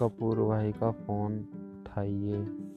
कपूर भाई का फ़ोन उठाइए।